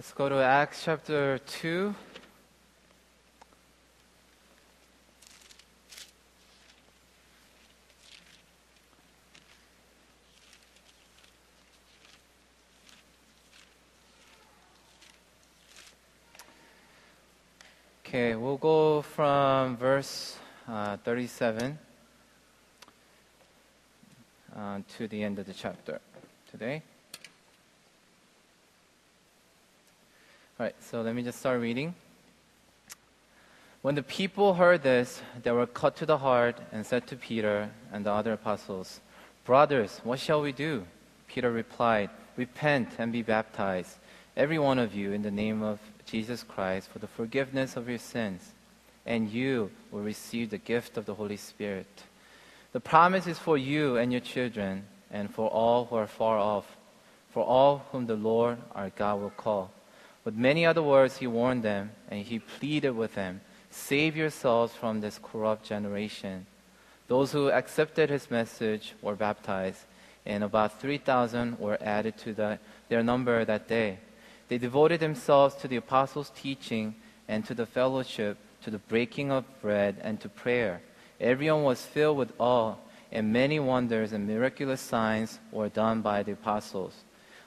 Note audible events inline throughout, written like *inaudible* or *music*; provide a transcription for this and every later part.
Let's go to Acts chapter 2. Okay, we'll go from verse uh, 37 uh, to the end of the chapter today. All right, so let me just start reading. When the people heard this, they were cut to the heart and said to Peter and the other apostles, Brothers, what shall we do? Peter replied, Repent and be baptized, every one of you, in the name of Jesus Christ for the forgiveness of your sins, and you will receive the gift of the Holy Spirit. The promise is for you and your children, and for all who are far off, for all whom the Lord our God will call. With many other words, he warned them, and he pleaded with them Save yourselves from this corrupt generation. Those who accepted his message were baptized, and about 3,000 were added to the, their number that day. They devoted themselves to the apostles' teaching and to the fellowship, to the breaking of bread, and to prayer. Everyone was filled with awe, and many wonders and miraculous signs were done by the apostles.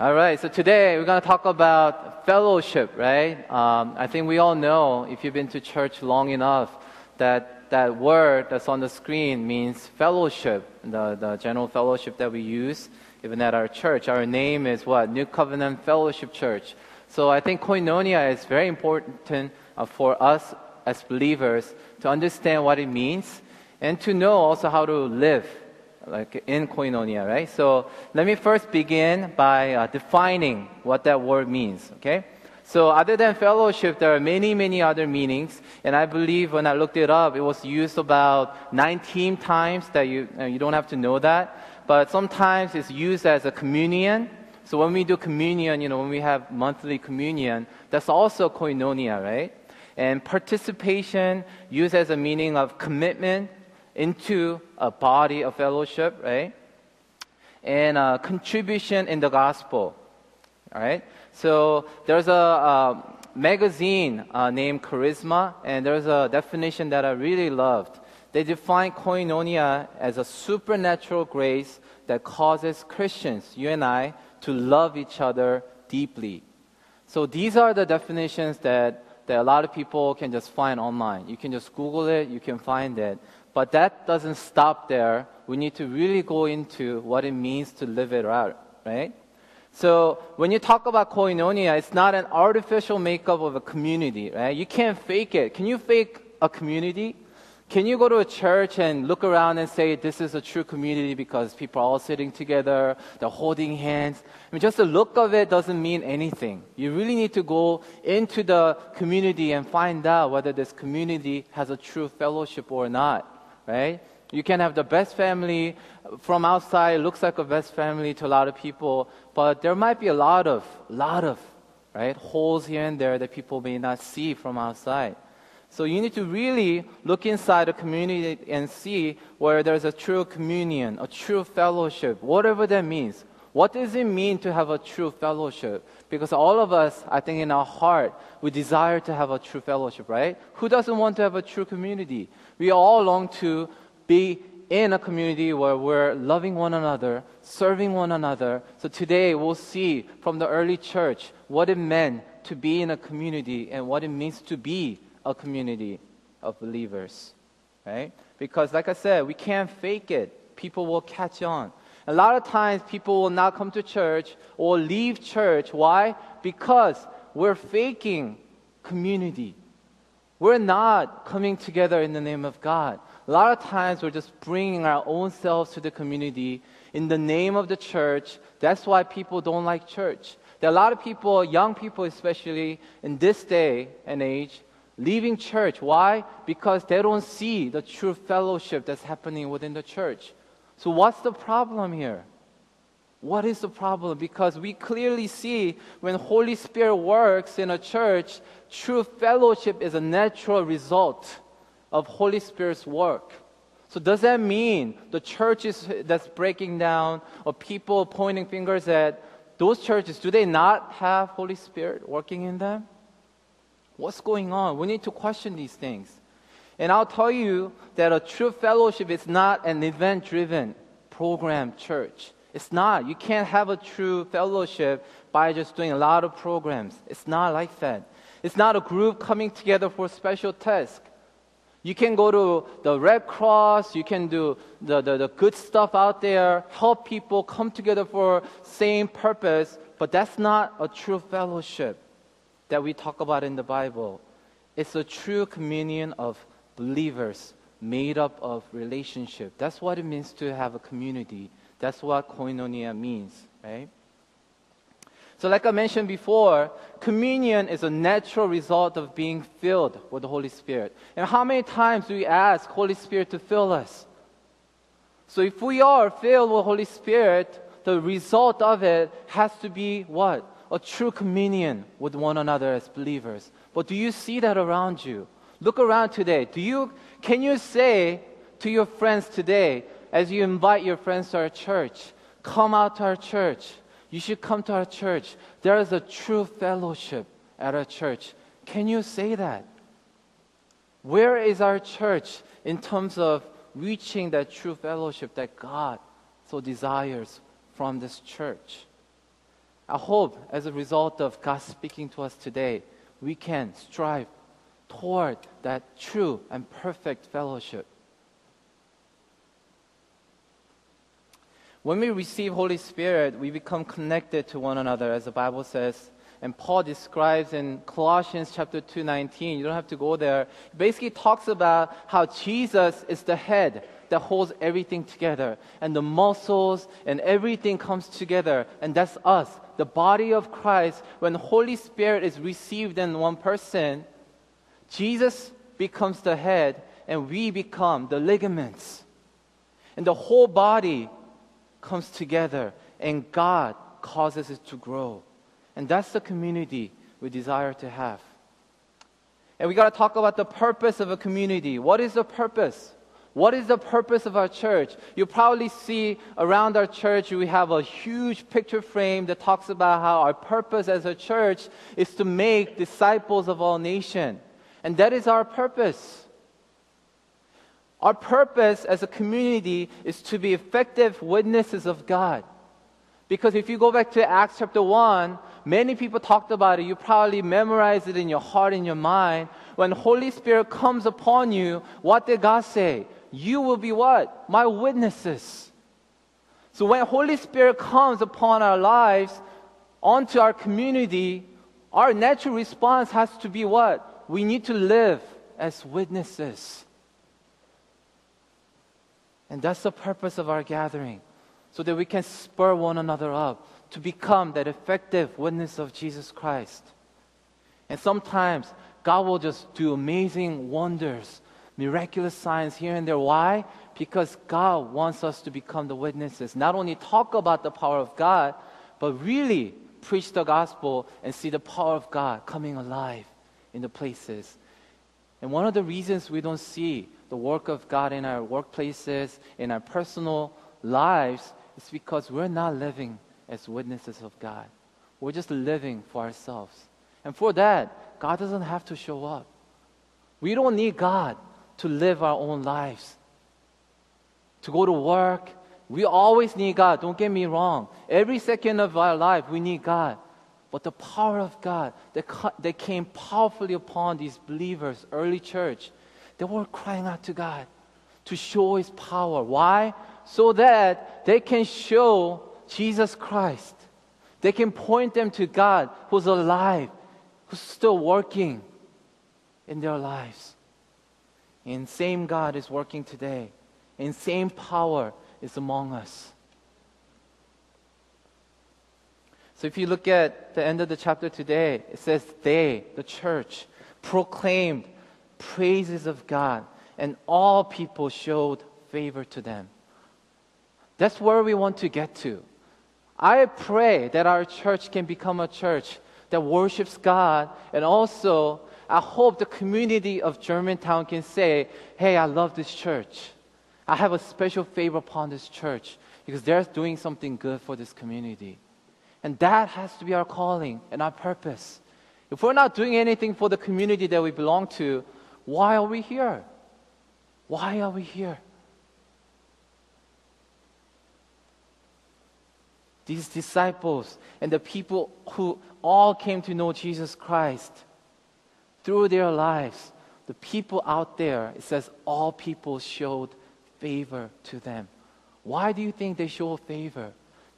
All right, so today we're going to talk about fellowship, right? Um, I think we all know, if you've been to church long enough, that that word that's on the screen means fellowship, the, the general fellowship that we use even at our church. Our name is what? New Covenant Fellowship Church. So I think koinonia is very important uh, for us as believers to understand what it means and to know also how to live like in koinonia, right? So let me first begin by uh, defining what that word means, okay? So other than fellowship, there are many, many other meanings. And I believe when I looked it up, it was used about 19 times that you, uh, you don't have to know that. But sometimes it's used as a communion. So when we do communion, you know, when we have monthly communion, that's also koinonia, right? And participation used as a meaning of commitment into a body of fellowship, right? And uh, contribution in the gospel, right? So there's a, a magazine uh, named Charisma, and there's a definition that I really loved. They define koinonia as a supernatural grace that causes Christians, you and I, to love each other deeply. So these are the definitions that that a lot of people can just find online. You can just Google it, you can find it. But that doesn't stop there. We need to really go into what it means to live it out, right? So when you talk about koinonia, it's not an artificial makeup of a community, right? You can't fake it. Can you fake a community? Can you go to a church and look around and say this is a true community because people are all sitting together, they're holding hands? I mean, just the look of it doesn't mean anything. You really need to go into the community and find out whether this community has a true fellowship or not, right? You can have the best family from outside, looks like a best family to a lot of people, but there might be a lot of, lot of, right, holes here and there that people may not see from outside. So you need to really look inside the community and see where there's a true communion, a true fellowship, whatever that means. What does it mean to have a true fellowship? Because all of us, I think in our heart, we desire to have a true fellowship, right? Who doesn't want to have a true community? We all long to be in a community where we're loving one another, serving one another. So today we'll see from the early church what it meant to be in a community and what it means to be a community of believers, right? Because, like I said, we can't fake it. People will catch on. A lot of times, people will not come to church or leave church. Why? Because we're faking community. We're not coming together in the name of God. A lot of times, we're just bringing our own selves to the community in the name of the church. That's why people don't like church. There are a lot of people, young people especially, in this day and age, leaving church. Why? Because they don't see the true fellowship that's happening within the church. So, what's the problem here? What is the problem? Because we clearly see when Holy Spirit works in a church, true fellowship is a natural result of Holy Spirit's work. So does that mean the churches that's breaking down or people pointing fingers at those churches, do they not have Holy Spirit working in them? What's going on? We need to question these things. And I'll tell you that a true fellowship is not an event driven program church. It's not. You can't have a true fellowship by just doing a lot of programs. It's not like that. It's not a group coming together for a special task. You can go to the Red Cross, you can do the, the, the good stuff out there, help people come together for same purpose, but that's not a true fellowship that we talk about in the Bible. It's a true communion of believers made up of relationship. That's what it means to have a community. That's what koinonia means, right? So, like I mentioned before, communion is a natural result of being filled with the Holy Spirit. And how many times do we ask Holy Spirit to fill us? So, if we are filled with Holy Spirit, the result of it has to be what? A true communion with one another as believers. But do you see that around you? Look around today. Do you, can you say to your friends today, as you invite your friends to our church, come out to our church. You should come to our church. There is a true fellowship at our church. Can you say that? Where is our church in terms of reaching that true fellowship that God so desires from this church? I hope as a result of God speaking to us today, we can strive toward that true and perfect fellowship. When we receive Holy Spirit, we become connected to one another, as the Bible says. And Paul describes in Colossians chapter 2, 19, you don't have to go there. He basically talks about how Jesus is the head that holds everything together. And the muscles and everything comes together. And that's us, the body of Christ. When Holy Spirit is received in one person, Jesus becomes the head and we become the ligaments. And the whole body comes together and God causes it to grow. And that's the community we desire to have. And we got to talk about the purpose of a community. What is the purpose? What is the purpose of our church? You probably see around our church we have a huge picture frame that talks about how our purpose as a church is to make disciples of all nations. And that is our purpose. Our purpose as a community is to be effective witnesses of God. Because if you go back to Acts chapter 1, many people talked about it. You probably memorized it in your heart in your mind. When Holy Spirit comes upon you, what did God say? You will be what? My witnesses. So when Holy Spirit comes upon our lives, onto our community, our natural response has to be what? We need to live as witnesses. And that's the purpose of our gathering, so that we can spur one another up to become that effective witness of Jesus Christ. And sometimes God will just do amazing wonders, miraculous signs here and there. Why? Because God wants us to become the witnesses. Not only talk about the power of God, but really preach the gospel and see the power of God coming alive in the places. And one of the reasons we don't see the work of God in our workplaces, in our personal lives, is because we're not living as witnesses of God. We're just living for ourselves. And for that, God doesn't have to show up. We don't need God to live our own lives. To go to work, we always need God. Don't get me wrong. Every second of our life, we need God. But the power of God that, that came powerfully upon these believers, early church, they were crying out to God to show His power. Why? So that they can show Jesus Christ. They can point them to God who's alive, who's still working in their lives. And same God is working today. And same power is among us. So if you look at the end of the chapter today, it says they, the church, proclaimed praises of God, and all people showed favor to them. That's where we want to get to. I pray that our church can become a church that worships God and also I hope the community of Germantown can say, hey, I love this church. I have a special favor upon this church because they're doing something good for this community. And that has to be our calling and our purpose. If we're not doing anything for the community that we belong to, why are we here? Why are we here? These disciples and the people who all came to know Jesus Christ through their lives, the people out there, it says all people showed favor to them. Why do you think they showed favor?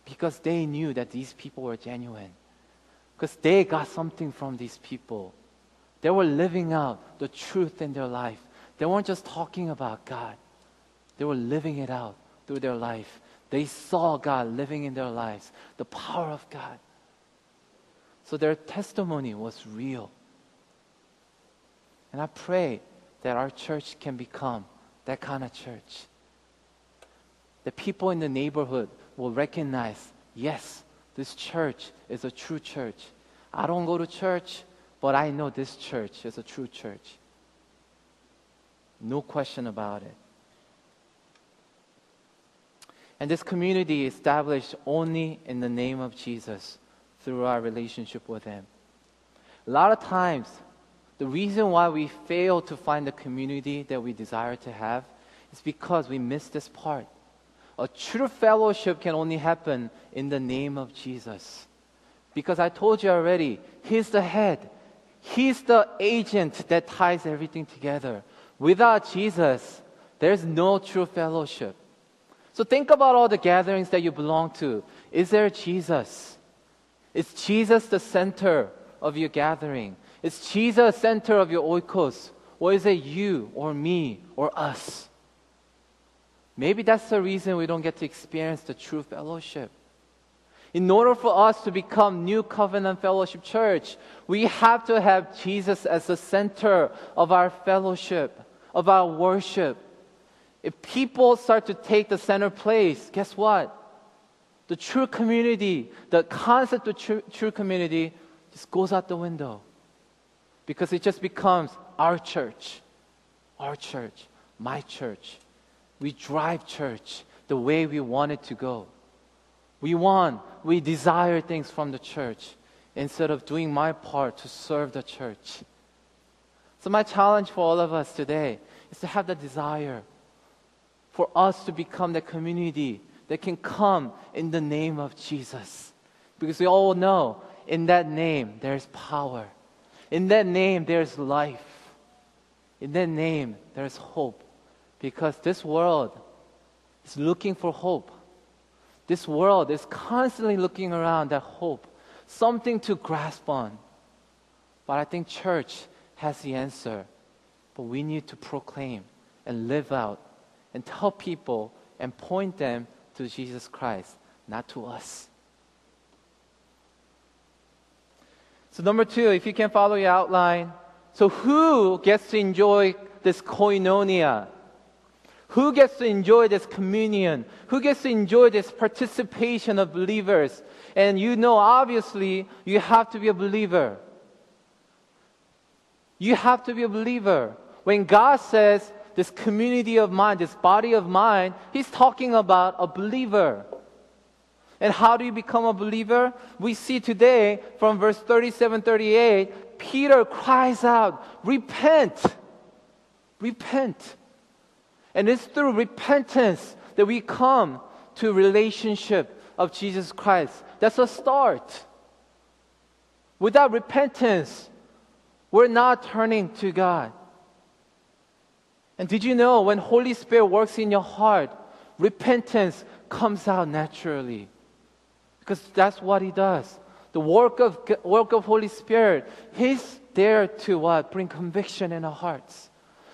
Because they knew that these people were genuine. Because they got something from these people. They were living out the truth in their life. They weren't just talking about God, they were living it out through their life. They saw God living in their lives, the power of God. So their testimony was real. And I pray that our church can become that kind of church. The people in the neighborhood will recognize yes, this church is a true church. I don't go to church, but I know this church is a true church. No question about it. And this community established only in the name of Jesus through our relationship with Him. A lot of times, the reason why we fail to find the community that we desire to have is because we miss this part. A true fellowship can only happen in the name of Jesus. Because I told you already, He's the head, He's the agent that ties everything together. Without Jesus, there's no true fellowship. So think about all the gatherings that you belong to. Is there Jesus? Is Jesus the center of your gathering? Is Jesus the center of your oikos? Or is it you or me or us? Maybe that's the reason we don't get to experience the true fellowship. In order for us to become New Covenant Fellowship Church, we have to have Jesus as the center of our fellowship, of our worship. If people start to take the center place, guess what? The true community, the concept of true, true community just goes out the window because it just becomes our church, our church, my church. We drive church the way we want it to go. We want, we desire things from the church instead of doing my part to serve the church. So, my challenge for all of us today is to have the desire for us to become the community that can come in the name of Jesus. Because we all know in that name there's power. In that name, there's life. In that name, there's hope. Because this world is looking for hope. This world is constantly looking around that hope, something to grasp on. But I think church has the answer. But we need to proclaim and live out and tell people and point them to Jesus Christ, not to us. So, number two, if you can follow your outline. So, who gets to enjoy this koinonia? Who gets to enjoy this communion? Who gets to enjoy this participation of believers? And you know, obviously, you have to be a believer. You have to be a believer. When God says, this community of mind, this body of mind, He's talking about a believer. And how do you become a believer? We see today from verse 37 38, Peter cries out, Repent! Repent. And it's through repentance that we come to relationship of Jesus Christ. That's a start. Without repentance, we're not turning to God. And did you know when Holy Spirit works in your heart, repentance comes out naturally? Because that's what he does. The work of, work of Holy Spirit, he's there to what? Bring conviction in our hearts.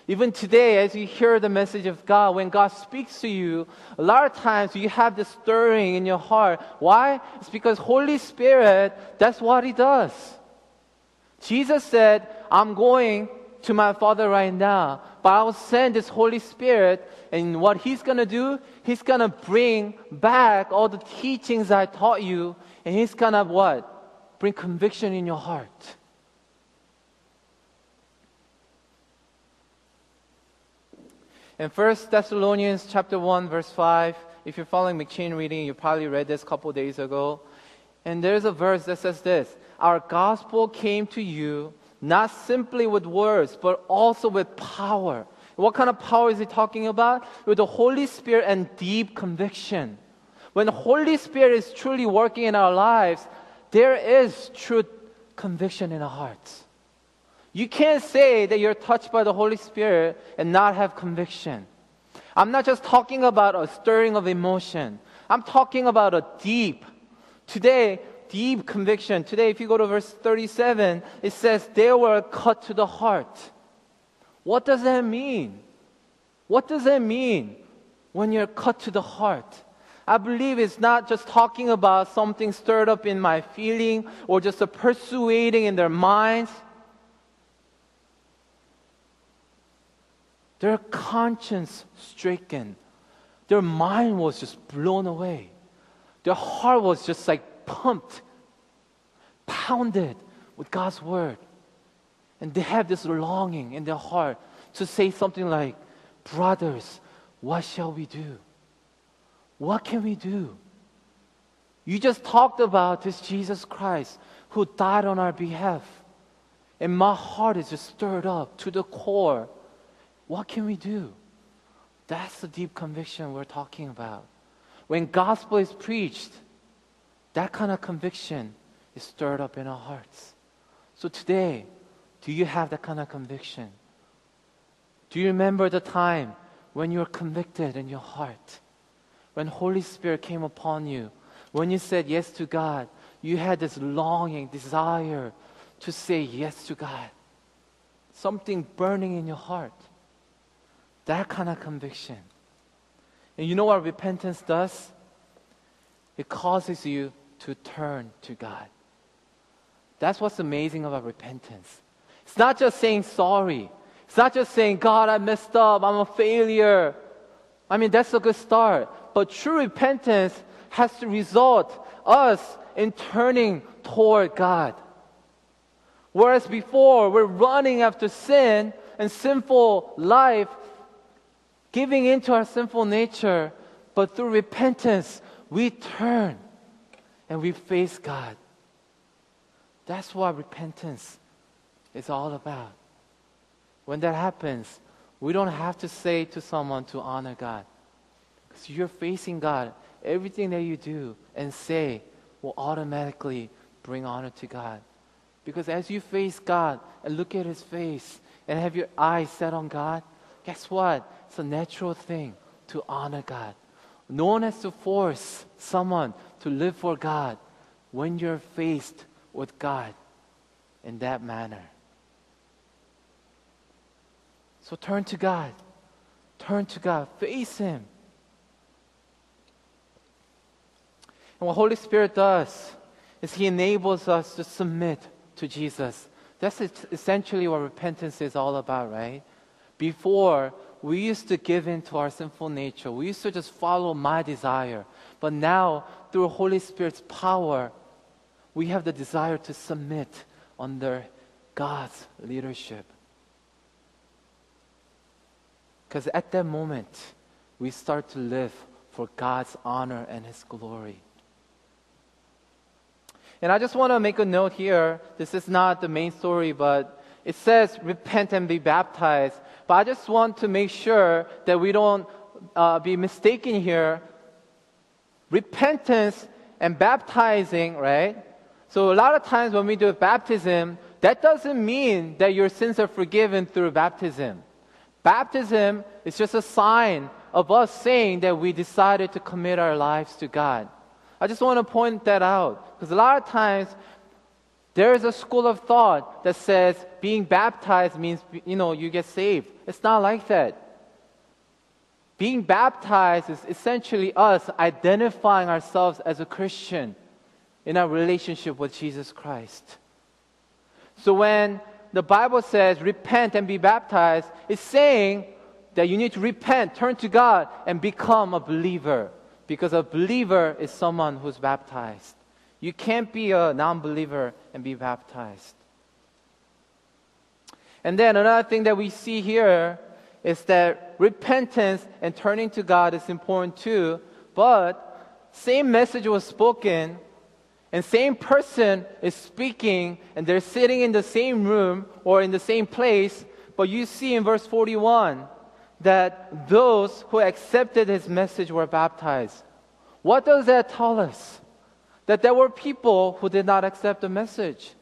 Even today, as you hear the message of God, when God speaks to you, a lot of times you have this stirring in your heart. Why? It's because Holy Spirit, that's what He does. Jesus said, I'm going to my Father right now, but I'll send this Holy Spirit, and what He's gonna do, He's gonna bring back all the teachings I taught you, and He's gonna what? Bring conviction in your heart. In 1 Thessalonians chapter 1, verse 5, if you're following M'Cheyne reading, you probably read this a couple days ago. And there's a verse that says this Our gospel came to you not simply with words, but also with power. What kind of power is he talking about? With the Holy Spirit and deep conviction. When the Holy Spirit is truly working in our lives, there is true conviction in our hearts. You can't say that you're touched by the Holy Spirit and not have conviction. I'm not just talking about a stirring of emotion. I'm talking about a deep. Today, deep conviction. Today, if you go to verse 37, it says, They were cut to the heart. What does that mean? What does that mean when you're cut to the heart? I believe it's not just talking about something stirred up in my feeling or just a persuading in their minds. Their conscience stricken. Their mind was just blown away. Their heart was just like pumped, pounded with God's word. And they have this longing in their heart to say something like, Brothers, what shall we do? What can we do? You just talked about this Jesus Christ who died on our behalf. And my heart is just stirred up to the core. What can we do? That's the deep conviction we're talking about. When gospel is preached, that kind of conviction is stirred up in our hearts. So today, do you have that kind of conviction? Do you remember the time when you were convicted in your heart? When Holy Spirit came upon you, when you said yes to God, you had this longing, desire to say yes to God. Something burning in your heart. That kind of conviction. And you know what repentance does? It causes you to turn to God. That's what's amazing about repentance. It's not just saying sorry. It's not just saying, God, I messed up. I'm a failure. I mean, that's a good start. But true repentance has to result us in turning toward God. Whereas before, we're running after sin and sinful life, giving into our sinful nature. But through repentance, we turn and we face God. That's what repentance is all about. When that happens, we don't have to say to someone to honor God. Because you're facing God. Everything that you do and say will automatically bring honor to God. Because as you face God and look at His face and have your eyes set on God, guess what? It's a natural thing to honor God. No one has to force someone to live for God when you're faced with God in that manner. So turn to God. Turn to God. Face Him. And what Holy Spirit does is He enables us to submit to Jesus. That's essentially what repentance is all about, right? Before, we used to give in to our sinful nature. We used to just follow my desire. But now, through Holy Spirit's power, we have the desire to submit under God's leadership. Because at that moment, we start to live for God's honor and His glory. And I just want to make a note here. This is not the main story, but it says repent and be baptized. But I just want to make sure that we don't uh, be mistaken here. Repentance and baptizing, right? So a lot of times when we do baptism, that doesn't mean that your sins are forgiven through baptism. Baptism is just a sign of us saying that we decided to commit our lives to God. I just want to point that out because a lot of times there is a school of thought that says being baptized means, you know, you get saved. It's not like that. Being baptized is essentially us identifying ourselves as a Christian in our relationship with Jesus Christ. So when the Bible says repent and be baptized, it's saying that you need to repent, turn to God, and become a believer. Because a believer is someone who's baptized. You can't be a non believer and be baptized. And then another thing that we see here is that repentance and turning to God is important too, but same message was spoken and same person is speaking and they're sitting in the same room or in the same place, but you see in verse 41 that those who accepted his message were baptized. What does that tell us? That there were people who did not accept the message.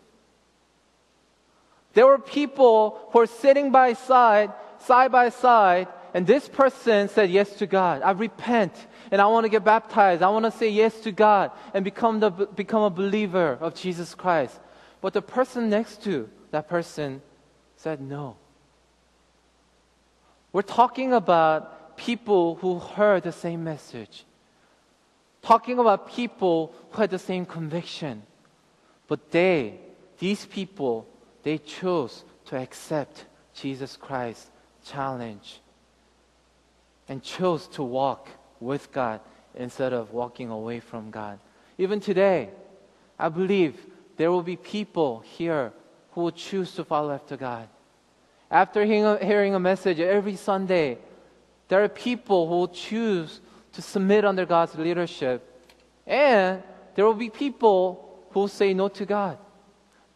There were people who were sitting by side, side by side, and this person said yes to God. I repent and I want to get baptized. I want to say yes to God and become, the, become a believer of Jesus Christ. But the person next to that person said no. We're talking about people who heard the same message, talking about people who had the same conviction. But they, these people, they chose to accept Jesus Christ's challenge and chose to walk with God instead of walking away from God. Even today, I believe there will be people here who will choose to follow after God. After hearing a message every Sunday, there are people who will choose to submit under God's leadership. And there will be people who say no to God.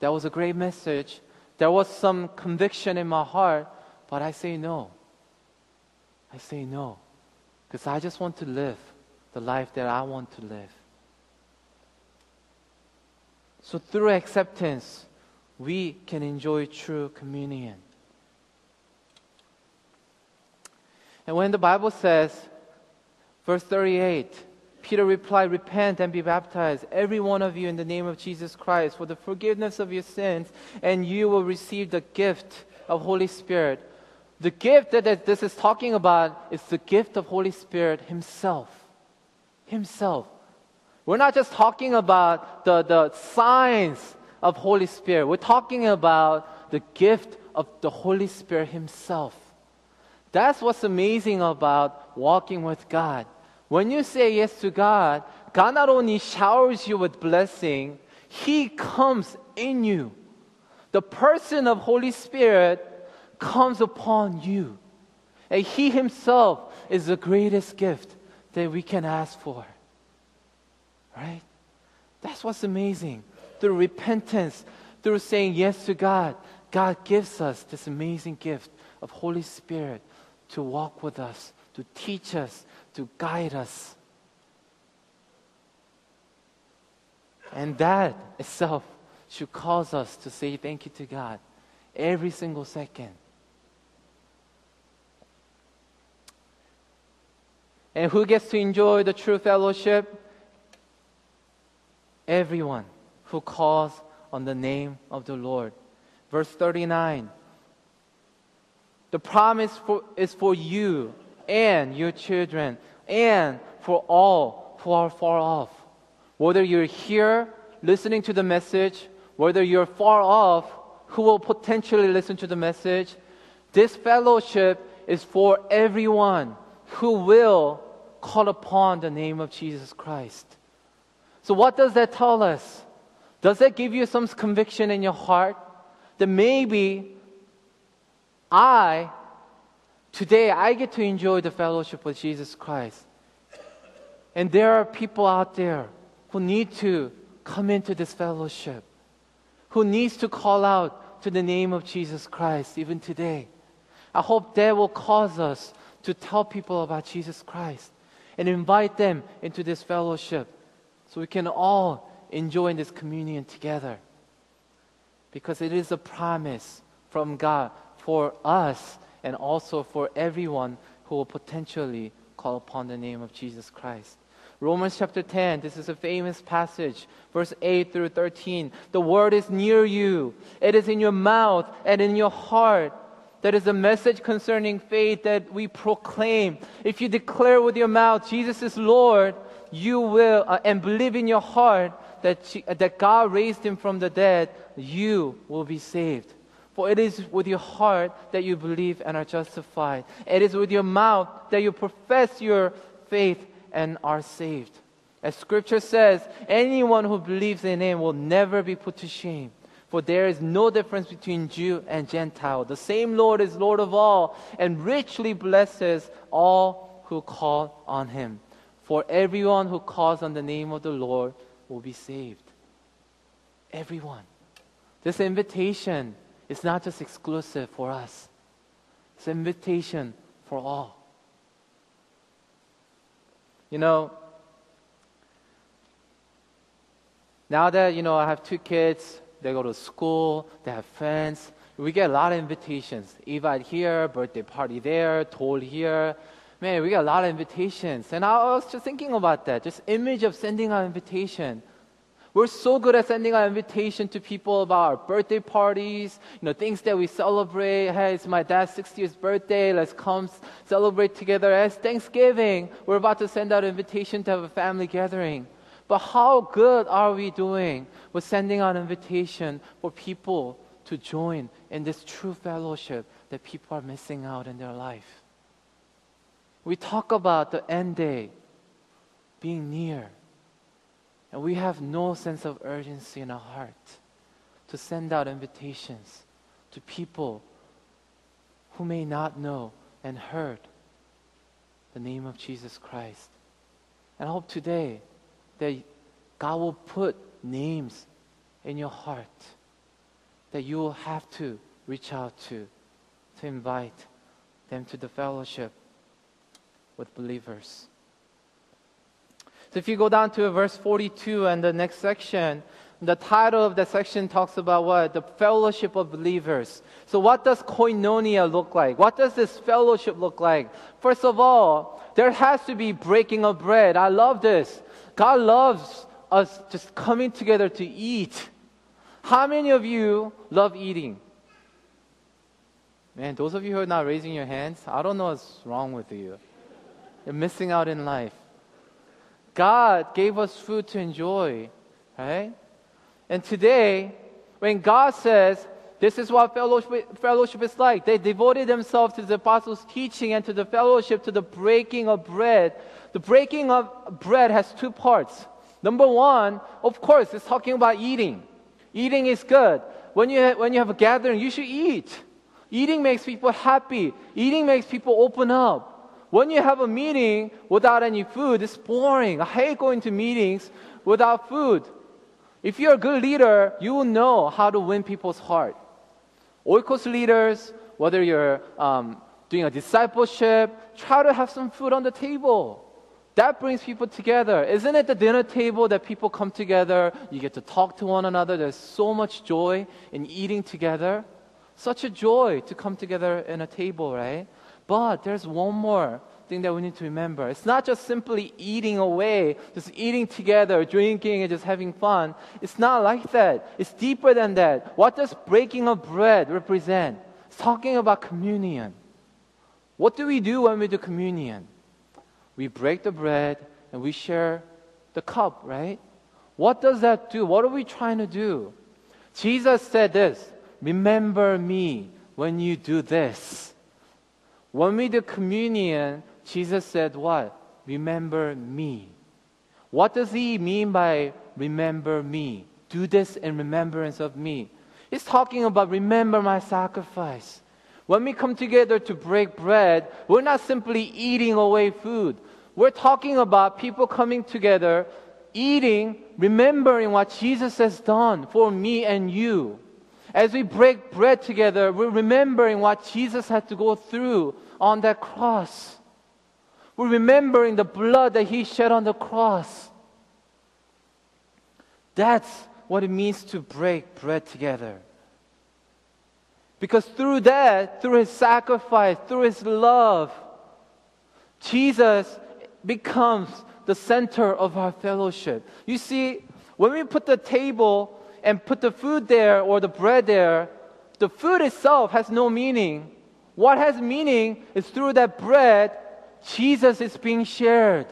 That was a great message. There was some conviction in my heart, but I say no. I say no. Because I just want to live the life that I want to live. So through acceptance, we can enjoy true communion. And when the Bible says, verse 38, Peter replied, Repent and be baptized, every one of you, in the name of Jesus Christ, for the forgiveness of your sins, and you will receive the gift of Holy Spirit. The gift that this is talking about is the gift of Holy Spirit Himself. Himself. We're not just talking about the, the signs of Holy Spirit. We're talking about the gift of the Holy Spirit Himself. That's what's amazing about walking with God. When you say yes to God, God not only showers you with blessing, He comes in you. The person of Holy Spirit comes upon you. And He Himself is the greatest gift that we can ask for. Right? That's what's amazing. Through repentance, through saying yes to God, God gives us this amazing gift of Holy Spirit to walk with us, to teach us, to guide us. And that itself should cause us to say thank you to God every single second. And who gets to enjoy the true fellowship? Everyone who calls on the name of the Lord. Verse 39 The promise for, is for you and your children and for all who are far off. Whether you're here listening to the message, whether you're far off, who will potentially listen to the message, this fellowship is for everyone who will call upon the name of Jesus Christ. So, what does that tell us? Does that give you some conviction in your heart that maybe I, today, I get to enjoy the fellowship with Jesus Christ? And there are people out there who need to come into this fellowship, who needs to call out to the name of Jesus Christ even today. I hope that will cause us to tell people about Jesus Christ and invite them into this fellowship so we can all enjoy this communion together. Because it is a promise from God for us and also for everyone who will potentially call upon the name of Jesus Christ. Romans chapter 10, this is a famous passage, verse 8 through 13. The word is near you, it is in your mouth and in your heart. That is a message concerning faith that we proclaim. If you declare with your mouth Jesus is Lord, you will, uh, and believe in your heart that, that God raised him from the dead, you will be saved. For it is with your heart that you believe and are justified. It is with your mouth that you profess your faith and are saved. As scripture says, anyone who believes in him will never be put to shame. For there is no difference between Jew and Gentile. The same Lord is Lord of all and richly blesses all who call on him. For everyone who calls on the name of the Lord will be saved. Everyone. This invitation is not just exclusive for us, it's an invitation for all. You know, now that, you know, I have two kids, they go to school, they have friends, we get a lot of invitations. Evite here, birthday party there, toll here. Man, we got a lot of invitations. And I was just thinking about that, just image of sending an invitation. We're so good at sending out invitation to people about our birthday parties, you know, things that we celebrate. Hey, it's my dad's 60th birthday. Let's come celebrate together. As Thanksgiving, we're about to send out an invitation to have a family gathering. But how good are we doing with sending out an invitation for people to join in this true fellowship that people are missing out in their life? We talk about the end day being near. And we have no sense of urgency in our heart to send out invitations to people who may not know and heard the name of Jesus Christ. And I hope today that God will put names in your heart that you will have to reach out to, to invite them to the fellowship with believers. So if you go down to verse 42 and the next section, the title of the section talks about what? The fellowship of believers. So what does koinonia look like? What does this fellowship look like? First of all, there has to be breaking of bread. I love this. God loves us just coming together to eat. How many of you love eating? Man, those of you who are not raising your hands, I don't know what's wrong with you. You're missing out in life. God gave us food to enjoy, right? And today, when God says, this is what fellowship, fellowship is like. They devoted themselves to the apostles' teaching and to the fellowship, to the breaking of bread. The breaking of bread has two parts. Number one, of course, it's talking about eating. Eating is good. When you, when you have a gathering, you should eat. Eating makes people happy. Eating makes people open up. When you have a meeting without any food, it's boring. I hate going to meetings without food. If you're a good leader, you will know how to win people's heart. Oikos leaders, whether you're um, doing a discipleship, try to have some food on the table. That brings people together. Isn't it the dinner table that people come together? You get to talk to one another. There's so much joy in eating together. Such a joy to come together in a table, right? But there's one more thing that we need to remember. It's not just simply eating away, just eating together, drinking, and just having fun. It's not like that. It's deeper than that. What does breaking of bread represent? It's talking about communion. What do we do when we do communion? We break the bread and we share the cup, right? What does that do? What are we trying to do? Jesus said this Remember me when you do this. When we do communion, Jesus said, What? Remember me. What does he mean by remember me? Do this in remembrance of me. He's talking about remember my sacrifice. When we come together to break bread, we're not simply eating away food. We're talking about people coming together, eating, remembering what Jesus has done for me and you. As we break bread together, we're remembering what Jesus had to go through on that cross. We're remembering the blood that He shed on the cross. That's what it means to break bread together. Because through that, through His sacrifice, through His love, Jesus becomes the center of our fellowship. You see, when we put the table and put the food there or the bread there, the food itself has no meaning. What has meaning is through that bread, Jesus is being shared.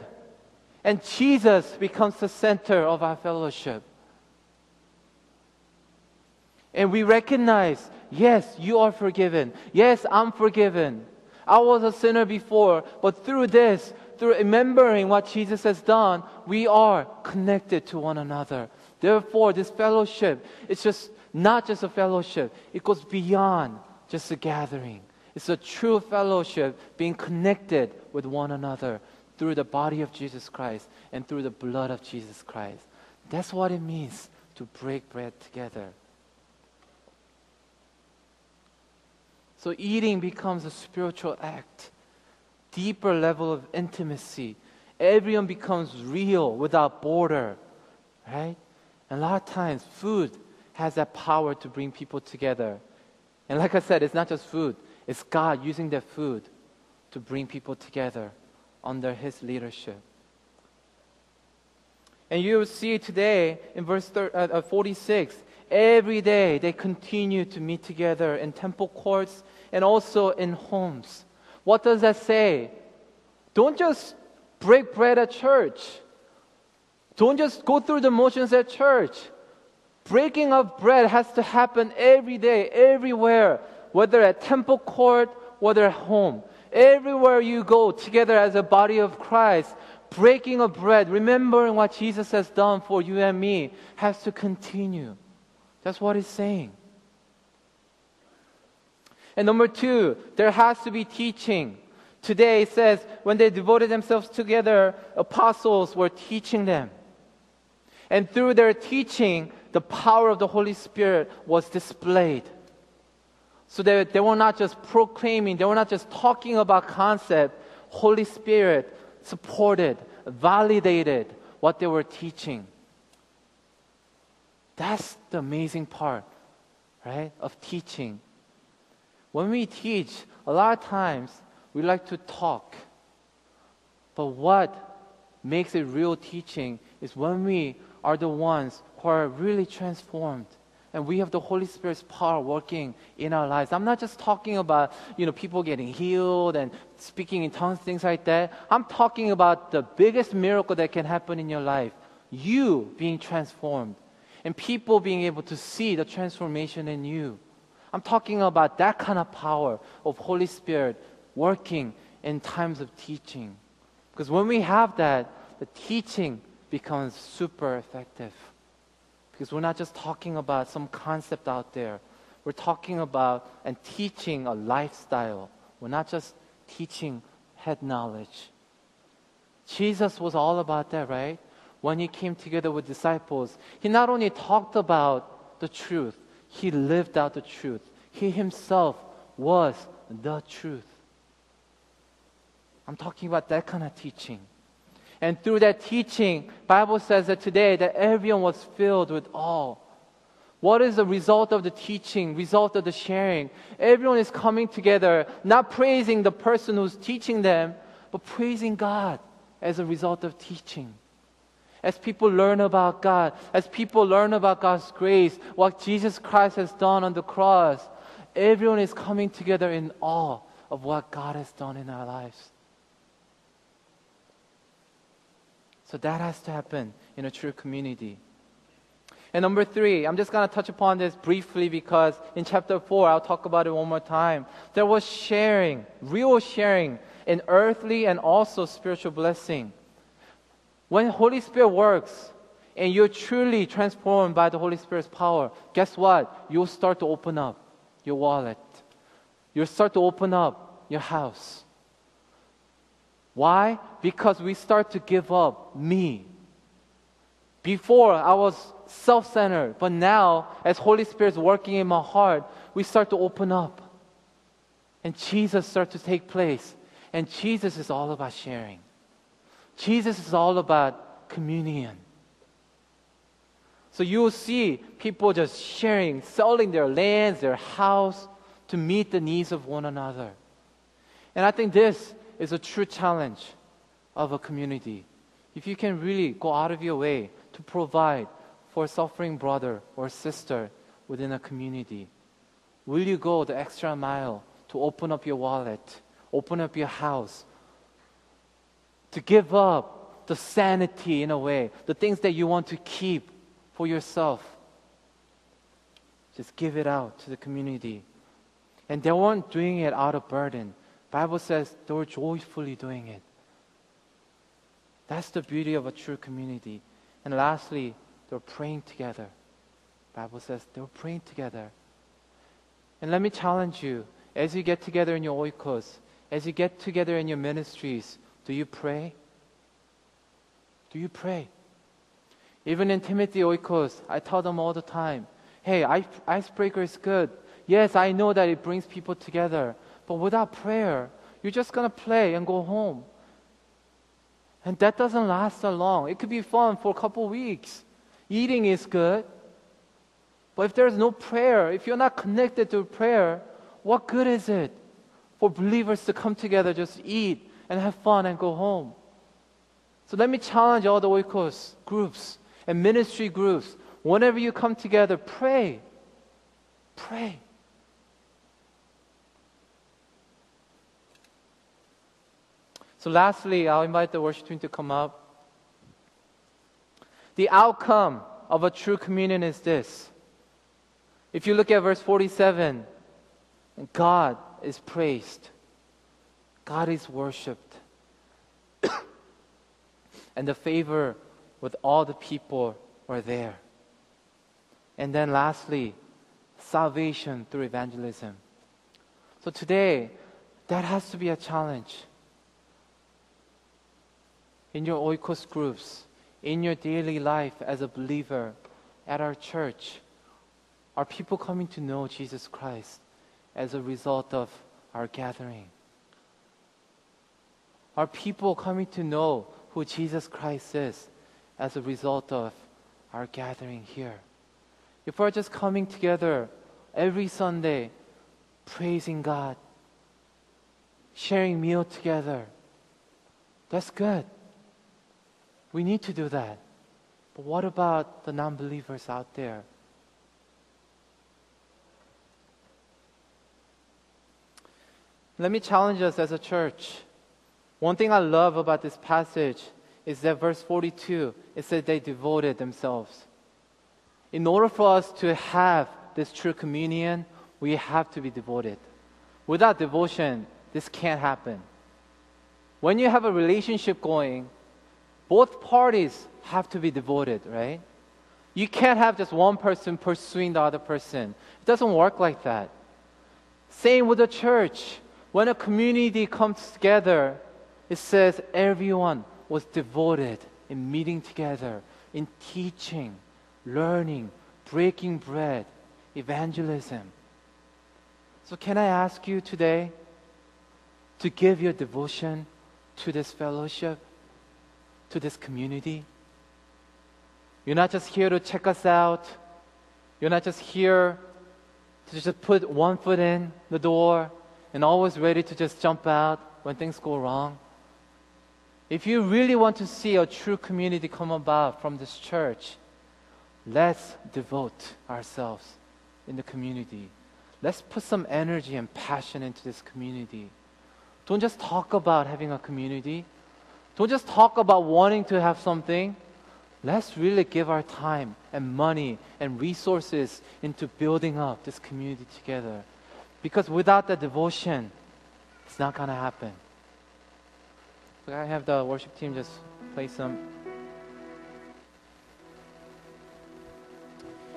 And Jesus becomes the center of our fellowship. And we recognize yes, you are forgiven. Yes, I'm forgiven. I was a sinner before, but through this, through remembering what Jesus has done, we are connected to one another. Therefore, this fellowship, it's just not just a fellowship, it goes beyond just a gathering. It's a true fellowship being connected with one another through the body of Jesus Christ and through the blood of Jesus Christ. That's what it means to break bread together. So eating becomes a spiritual act, deeper level of intimacy. Everyone becomes real without border, right? And a lot of times, food has that power to bring people together. And like I said, it's not just food, it's God using that food to bring people together under His leadership. And you will see today in verse uh, uh, 46, every day they continue to meet together in temple courts and also in homes. What does that say? Don't just break bread at church. Don't just go through the motions at church. Breaking of bread has to happen every day, everywhere, whether at temple court, whether at home. Everywhere you go together as a body of Christ, breaking of bread, remembering what Jesus has done for you and me, has to continue. That's what he's saying. And number two, there has to be teaching. Today it says, when they devoted themselves together, apostles were teaching them. And through their teaching, the power of the Holy Spirit was displayed. So they, were not just proclaiming, they were not just talking about concept. Holy Spirit supported, validated what they were teaching. That's the amazing part, right, of teaching. When we teach, a lot of times we like to talk. But what makes it real teaching is when we are the ones who are really transformed and we have the Holy Spirit's power working in our lives. I'm not just talking about, you know, people getting healed and speaking in tongues, things like that. I'm talking about the biggest miracle that can happen in your life. You being transformed and people being able to see the transformation in you. I'm talking about that kind of power of Holy Spirit working in times of teaching. Because when we have that, the teaching becomes super effective. Because we're not just talking about some concept out there. We're talking about and teaching a lifestyle. We're not just teaching head knowledge. Jesus was all about that, right? When he came together with disciples, he not only talked about the truth, he lived out the truth. He himself was the truth. I'm talking about that kind of teaching. And through that teaching, Bible says that today that everyone was filled with awe. What is the result of the teaching, result of the sharing? Everyone is coming together, not praising the person who's teaching them, but praising God as a result of teaching. As people learn about God, as people learn about God's grace, what Jesus Christ has done on the cross, everyone is coming together in awe of what God has done in our lives. So that has to happen in a true community. And number three, I'm just going to touch upon this briefly because in chapter four, I'll talk about it one more time. There was sharing, real sharing in earthly and also spiritual blessing. When Holy Spirit works and you're truly transformed by the Holy Spirit's power, guess what? You'll start to open up your wallet. You'll start to open up your house. Why? Because we start to give up me. Before I was self centered, but now, as Holy Spirit's working in my heart, we start to open up. And Jesus starts to take place. And Jesus is all about sharing. Jesus is all about communion. So you will see people just sharing, selling their lands, their house to meet the needs of one another. And I think this is a true challenge of a community. If you can really go out of your way to provide for a suffering brother or sister within a community, will you go the extra mile to open up your wallet, open up your house, to give up the sanity in a way, the things that you want to keep for yourself? just give it out to the community. And they weren't doing it out of burden. Bible says they were joyfully doing it. That's the beauty of a true community. And lastly, they were praying together. Bible says they were praying together. And let me challenge you, as you get together in your oikos, as you get together in your ministries, do you pray? Do you pray? Even in Timothy Oikos, I tell them all the time, hey, icebreaker is good. Yes, I know that it brings people together. But without prayer, you're just going to play and go home. And that doesn't last that long. It could be fun for a couple weeks. Eating is good. But if there's no prayer, if you're not connected to prayer, what good is it for believers to come together, just eat and have fun and go home? So let me challenge all the Oikos groups and ministry groups. Whenever you come together, pray. Pray. So, lastly, I'll invite the worship team to come up. The outcome of a true communion is this. If you look at verse 47, God is praised, God is worshiped, *coughs* and the favor with all the people are there. And then, lastly, salvation through evangelism. So, today, that has to be a challenge in your oikos groups, in your daily life as a believer, at our church, are people coming to know Jesus Christ as a result of our gathering? Are people coming to know who Jesus Christ is as a result of our gathering here? If we're just coming together every Sunday, praising God, sharing meal together, that's good. We need to do that. But what about the non believers out there? Let me challenge us as a church. One thing I love about this passage is that verse 42, it says they devoted themselves. In order for us to have this true communion, we have to be devoted. Without devotion, this can't happen. When you have a relationship going, both parties have to be devoted, right? You can't have just one person pursuing the other person. It doesn't work like that. Same with the church. When a community comes together, it says everyone was devoted in meeting together, in teaching, learning, breaking bread, evangelism. So, can I ask you today to give your devotion to this fellowship? To this community. You're not just here to check us out. You're not just here to just put one foot in the door and always ready to just jump out when things go wrong. If you really want to see a true community come about from this church, let's devote ourselves in the community. Let's put some energy and passion into this community. Don't just talk about having a community. Don't just talk about wanting to have something. Let's really give our time and money and resources into building up this community together. Because without that devotion, it's not going to happen. So I have the worship team just play some.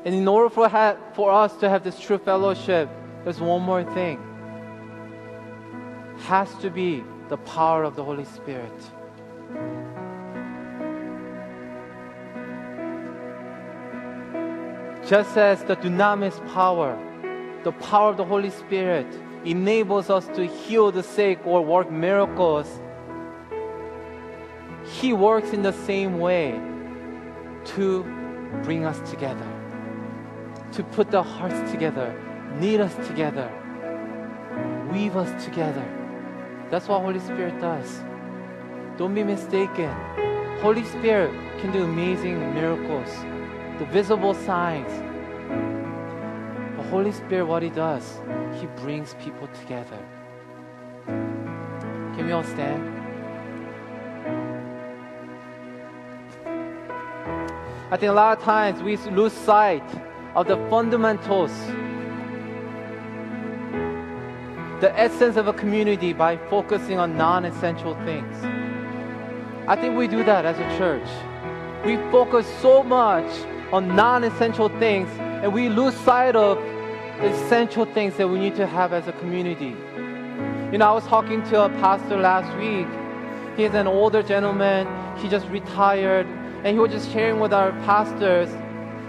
And in order for, ha- for us to have this true fellowship, there's one more thing. Has to be the power of the Holy Spirit. Just as the dunamis power, the power of the Holy Spirit, enables us to heal the sick or work miracles, He works in the same way to bring us together, to put the hearts together, knit us together, weave us together. That's what Holy Spirit does. Don't be mistaken. Holy Spirit can do amazing miracles, the visible signs. The Holy Spirit, what He does, He brings people together. Can we all stand? I think a lot of times we lose sight of the fundamentals, the essence of a community by focusing on non essential things. I think we do that as a church. We focus so much on non essential things and we lose sight of essential things that we need to have as a community. You know, I was talking to a pastor last week. He's an older gentleman, he just retired, and he was just sharing with our pastors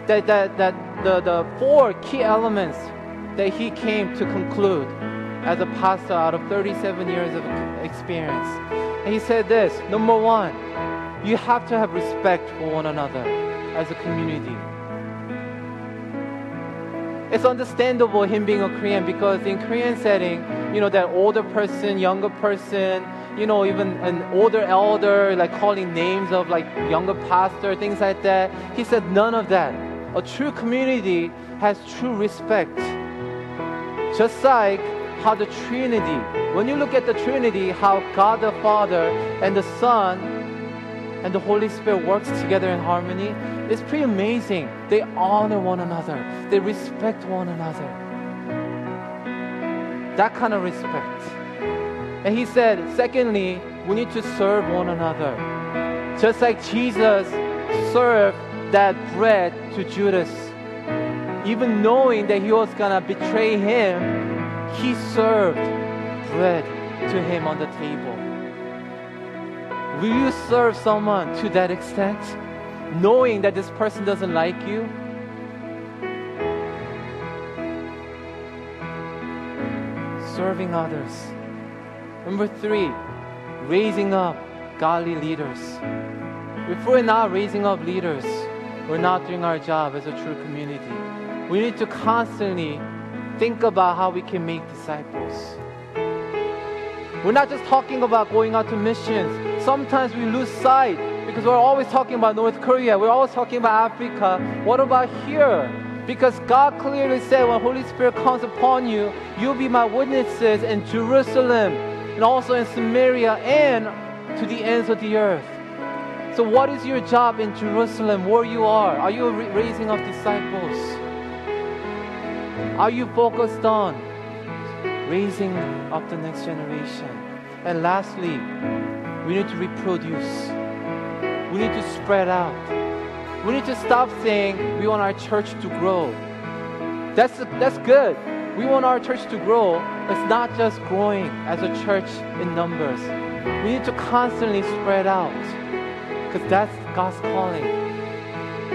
that, that, that the, the four key elements that he came to conclude as a pastor out of 37 years of experience. And he said this number one, you have to have respect for one another as a community. It's understandable him being a Korean because in Korean setting, you know, that older person, younger person, you know, even an older elder, like calling names of like younger pastor, things like that. He said none of that. A true community has true respect. Just like how the Trinity, when you look at the Trinity, how God the Father and the Son and the Holy Spirit works together in harmony, it's pretty amazing. They honor one another. They respect one another. That kind of respect. And he said, secondly, we need to serve one another. Just like Jesus served that bread to Judas. Even knowing that he was going to betray him, he served bread to him on the table. Will you serve someone to that extent, knowing that this person doesn't like you? Serving others. Number three, raising up godly leaders. If we're not raising up leaders, we're not doing our job as a true community. We need to constantly think about how we can make disciples. We're not just talking about going out to missions. Sometimes we lose sight because we're always talking about North Korea. We're always talking about Africa. What about here? Because God clearly said when Holy Spirit comes upon you, you'll be my witnesses in Jerusalem and also in Samaria and to the ends of the earth. So, what is your job in Jerusalem, where you are? Are you raising up disciples? Are you focused on raising up the next generation? And lastly, we need to reproduce. We need to spread out. We need to stop saying we want our church to grow. That's, that's good. We want our church to grow. It's not just growing as a church in numbers. We need to constantly spread out because that's God's calling.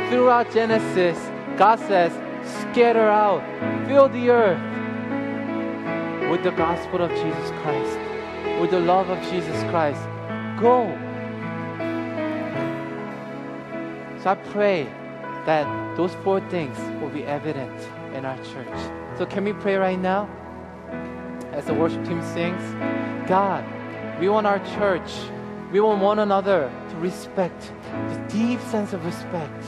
Throughout Genesis, God says, scatter out, fill the earth with the gospel of Jesus Christ, with the love of Jesus Christ. Go. So I pray that those four things will be evident in our church. So can we pray right now? As the worship team sings, God, we want our church, we want one another to respect, the deep sense of respect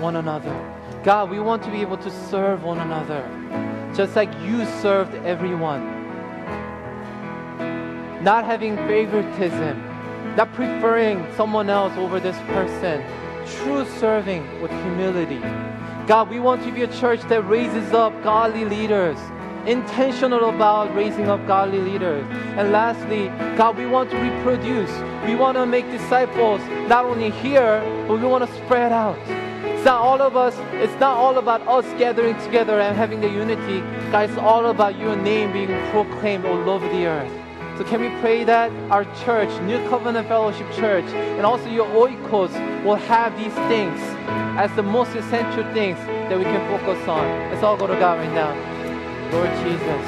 one another. God, we want to be able to serve one another just like you served everyone. Not having favoritism, not preferring someone else over this person. True serving with humility. God, we want to be a church that raises up godly leaders, intentional about raising up godly leaders. And lastly, God, we want to reproduce. We want to make disciples not only here, but we want to spread out. It's not all of us, it's not all about us gathering together and having the unity. God, it's all about your name being proclaimed all over the earth. So can we pray that our church, New Covenant Fellowship Church, and also your oikos will have these things as the most essential things that we can focus on. Let's all go to God right now. Lord Jesus.